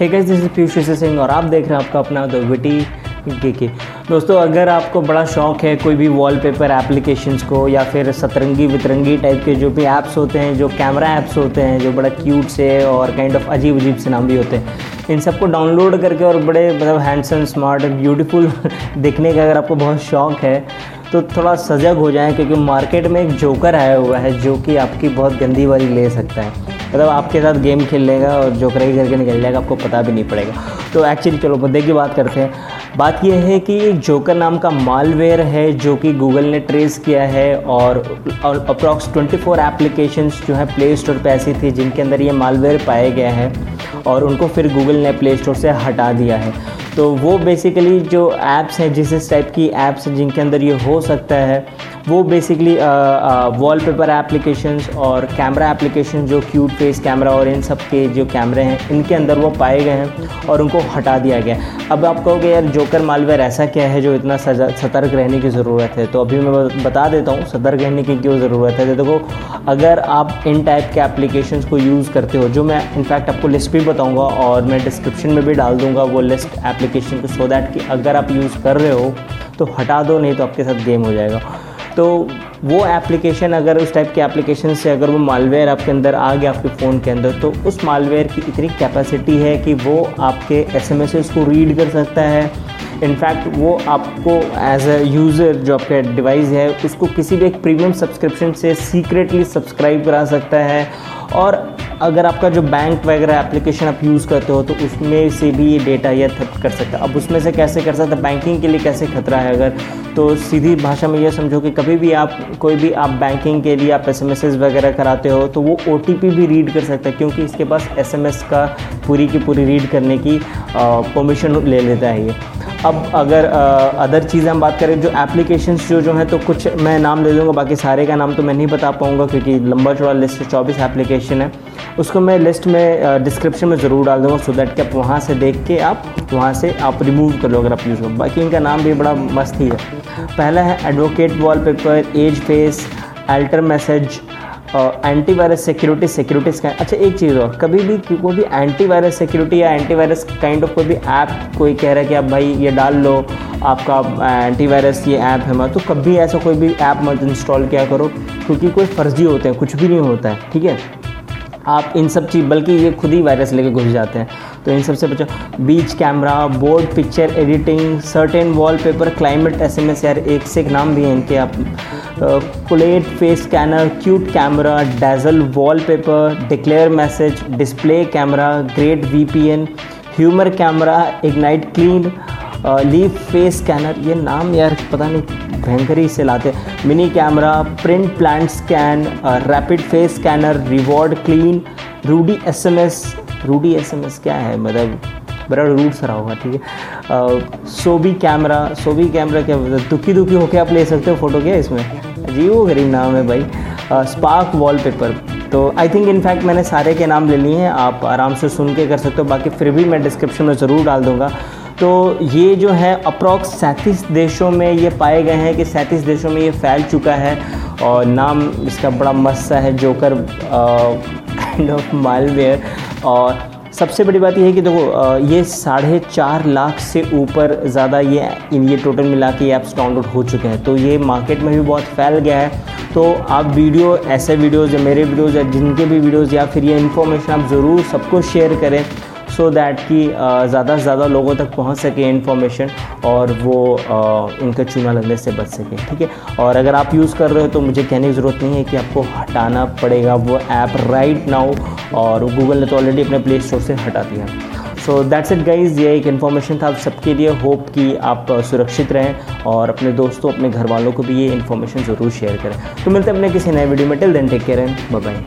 Hey guys this is Piyush Singh और आप देख रहे हैं आपका अपना द विटी के के दोस्तों, अगर आपको बड़ा शौक है कोई भी वॉलपेपर एप्लीकेशंस को या फिर सतरंगी, वितरंगी टाइप के जो भी ऐप्स होते हैं, जो कैमरा ऐप्स होते हैं, जो बड़ा क्यूट से और काइंड ऑफ़ अजीब अजीब से नाम भी होते हैं, इन सबको डाउनलोड करके और बड़े मतलब हैंडसम स्मार्ट ब्यूटीफुल दिखने का अगर आपको बहुत शौक है तो थोड़ा सजग हो जाएँ, क्योंकि मार्केट में एक जोकर आया हुआ है, जो कि आपकी बहुत गंदी वाली ले सकता है। मतलब आपके साथ गेम खेल लेगा और जोकराई करके निकल जाएगा, आपको पता भी नहीं पड़ेगा। तो एक्चुअली चलो मुद्दे की बात करते हैं। बात यह है कि एक जोकर नाम का मालवेयर है जो कि गूगल ने ट्रेस किया है और अप्रॉक्स 24 एप्लीकेशंस जो है प्ले स्टोर पर ऐसी थी जिनके अंदर ये मालवेयर पाए गए हैं और उनको फिर गूगल ने प्ले स्टोर से हटा दिया है। तो वो बेसिकली जो ऐप्स हैं, जिस टाइप की ऐप्स हैं जिनके अंदर ये हो सकता है वो बेसिकली वॉलपेपर एप्लीकेशंस और कैमरा एप्लीकेशन जो क्यूट फेस कैमरा और इन सब के जो कैमरे हैं, इनके अंदर वो पाए गए हैं और उनको हटा दिया गया अब आप कहोगे, यार जोकर मालवेयर ऐसा क्या है जो इतना सतर्क रहने की ज़रूरत है? तो अभी मैं बता देता हूँ, सतर्क रहने की क्यों ज़रूरत है? देखो, अगर आप इन टाइप के एप्लीकेशन को यूज़ करते हो, जो मैं इनफैक्ट आपको लिस्ट भी बताऊँगा और मैं डिस्क्रिप्शन में भी डाल दूँगा वो लिस्ट एप्लीकेशन को सो दैट कि अगर आप यूज़ कर रहे हो तो हटा दो, नहीं तो आपके साथ गेम हो जाएगा। तो वो एप्लीकेशन अगर उस टाइप के एप्लीकेशन से अगर वो मालवेयर आपके अंदर आ गया आपके फ़ोन के अंदर तो उस मालवेयर की इतनी कैपेसिटी है कि वो आपके एस एम को रीड कर सकता है। इनफैक्ट वो आपको एज अ यूज़र जो आपके डिवाइस है, उसको किसी भी एक प्रीमियम सब्सक्रिप्शन से सीक्रेटली सब्सक्राइब करा सकता है। और अगर आपका जो बैंक वगैरह एप्लीकेशन आप यूज़ करते हो तो उसमें से भी ये डेटा ये थ्रेट कर सकता है। अब उसमें से कैसे कर सकता है? बैंकिंग के लिए कैसे खतरा है अगर? तो सीधी भाषा में ये समझो कि कभी भी आप, कोई भी आप बैंकिंग के लिए आप एस वगैरह कराते हो तो वो ओटीपी भी रीड कर सकता है, क्योंकि इसके पास एसएमएस का पूरी की पूरी रीड करने की परमिशन ले लेता है ये। अब अगर अदर चीज़ें हम बात करें, जो एप्लीकेशंस जो जो हैं तो कुछ मैं नाम ले लूँगा, बाकी सारे का नाम तो मैं नहीं बता पाऊँगा, क्योंकि लंबा चौड़ा लिस्ट चौबीस एप्लीकेशन है। उसको मैं लिस्ट में डिस्क्रिप्शन में ज़रूर डाल दूँगा सो दैट कि आप वहाँ से देख के आप, वहाँ से आप रिमूव कर लो अगर आप यूज़ करो बाकी इनका नाम भी बड़ा मस्त ही है। पहला है advocate wallpaper edge face alter message antivirus security securities का अच्छा एक चीज़ और, कभी भी कोई भी एंटी वायरस सिक्योरिटी या एंटीवायरस काइंड ऑफ़ कोई भी ऐप कोई कह रहा है कि आप भाई ये डाल लो, आपका एंटी वायरस ये ऐप है मैं तो कभी ऐसा कोई भी ऐप मत इंस्टॉल किया करो, क्योंकि कोई फर्जी होते हैं, कुछ भी नहीं होता है, ठीक है? आप इन सब चीज़, बल्कि ये खुद ही वायरस लेके घुस जाते हैं। तो इन सबसे बचो। Beach camera board picture editing certain wallpaper climate SMS यार एक से एक नाम भी हैं इनके आप। कुलेट face scanner cute camera dazzle wallpaper declare message display camera great VPN humour camera ignite clean leave face scanner, ये नाम यार पता नहीं, भयंकर ही से लाते mini camera, print plant scan rapid face scanner, reward clean, Rudy SMS. Rudy SMS क्या है? मतलब बड़ा रूट सरा होगा, ठीक है? सोबी कैमरा। सोबी कैमरा क्या मतलब दुखी दुखी होके आप ले सकते हो फ़ोटो क्या इसमें? अजीब गरीब नाम है भाई। स्पार्क वॉलपेपर तो आई थिंक इनफैक्ट मैंने सारे के नाम ले लिए हैं, आप आराम से सुन के कर सकते हो। बाकी फिर भी मैं डिस्क्रिप्शन में ज़रूर डाल दूँगा। तो ये जो है अप्रॉक्स सैंतीस देशों में ये पाए गए हैं कि सैंतीस देशों में ये फैल चुका है और नाम इसका बड़ा मस्त है, जोकर काइंड ऑफ़ मालवेयर और सबसे बड़ी बात यह है कि देखो ये साढ़े चार लाख से ऊपर ज़्यादा ये ये टोटल मिला के ऐप्स डाउनलोड हो चुके हैं। तो ये मार्केट में भी बहुत फैल गया है। तो आप वीडियो, ऐसे वीडियोज़ या मेरे वीडियोज़ या जिनके भी वीडियोज़ या फिर ये इन्फॉर्मेशन आप ज़रूर सबको शेयर करें। सो so दैट कि ज़्यादा से ज़्यादा लोगों तक पहुँच सके इन्फॉर्मेशन और वो उनका चूना लगने से बच सके, ठीक है? और अगर आप यूज़ कर रहे हो तो मुझे कहने की ज़रूरत नहीं है कि आपको हटाना पड़ेगा वो ऐप राइट नाउ और गूगल ने तो ऑलरेडी अपने प्ले स्टोर से हटा दिया। सो दैट्स इट गाइज़ ये एक इन्फॉर्मेशन था आप सबके लिए। होप कि आप सुरक्षित रहें और अपने दोस्तों, अपने घर वालों को भी ये इन्फॉर्मेशन ज़रूर शेयर करें। तो मिलते हैं अपने किसी नए वीडियो में। Till then take care and bye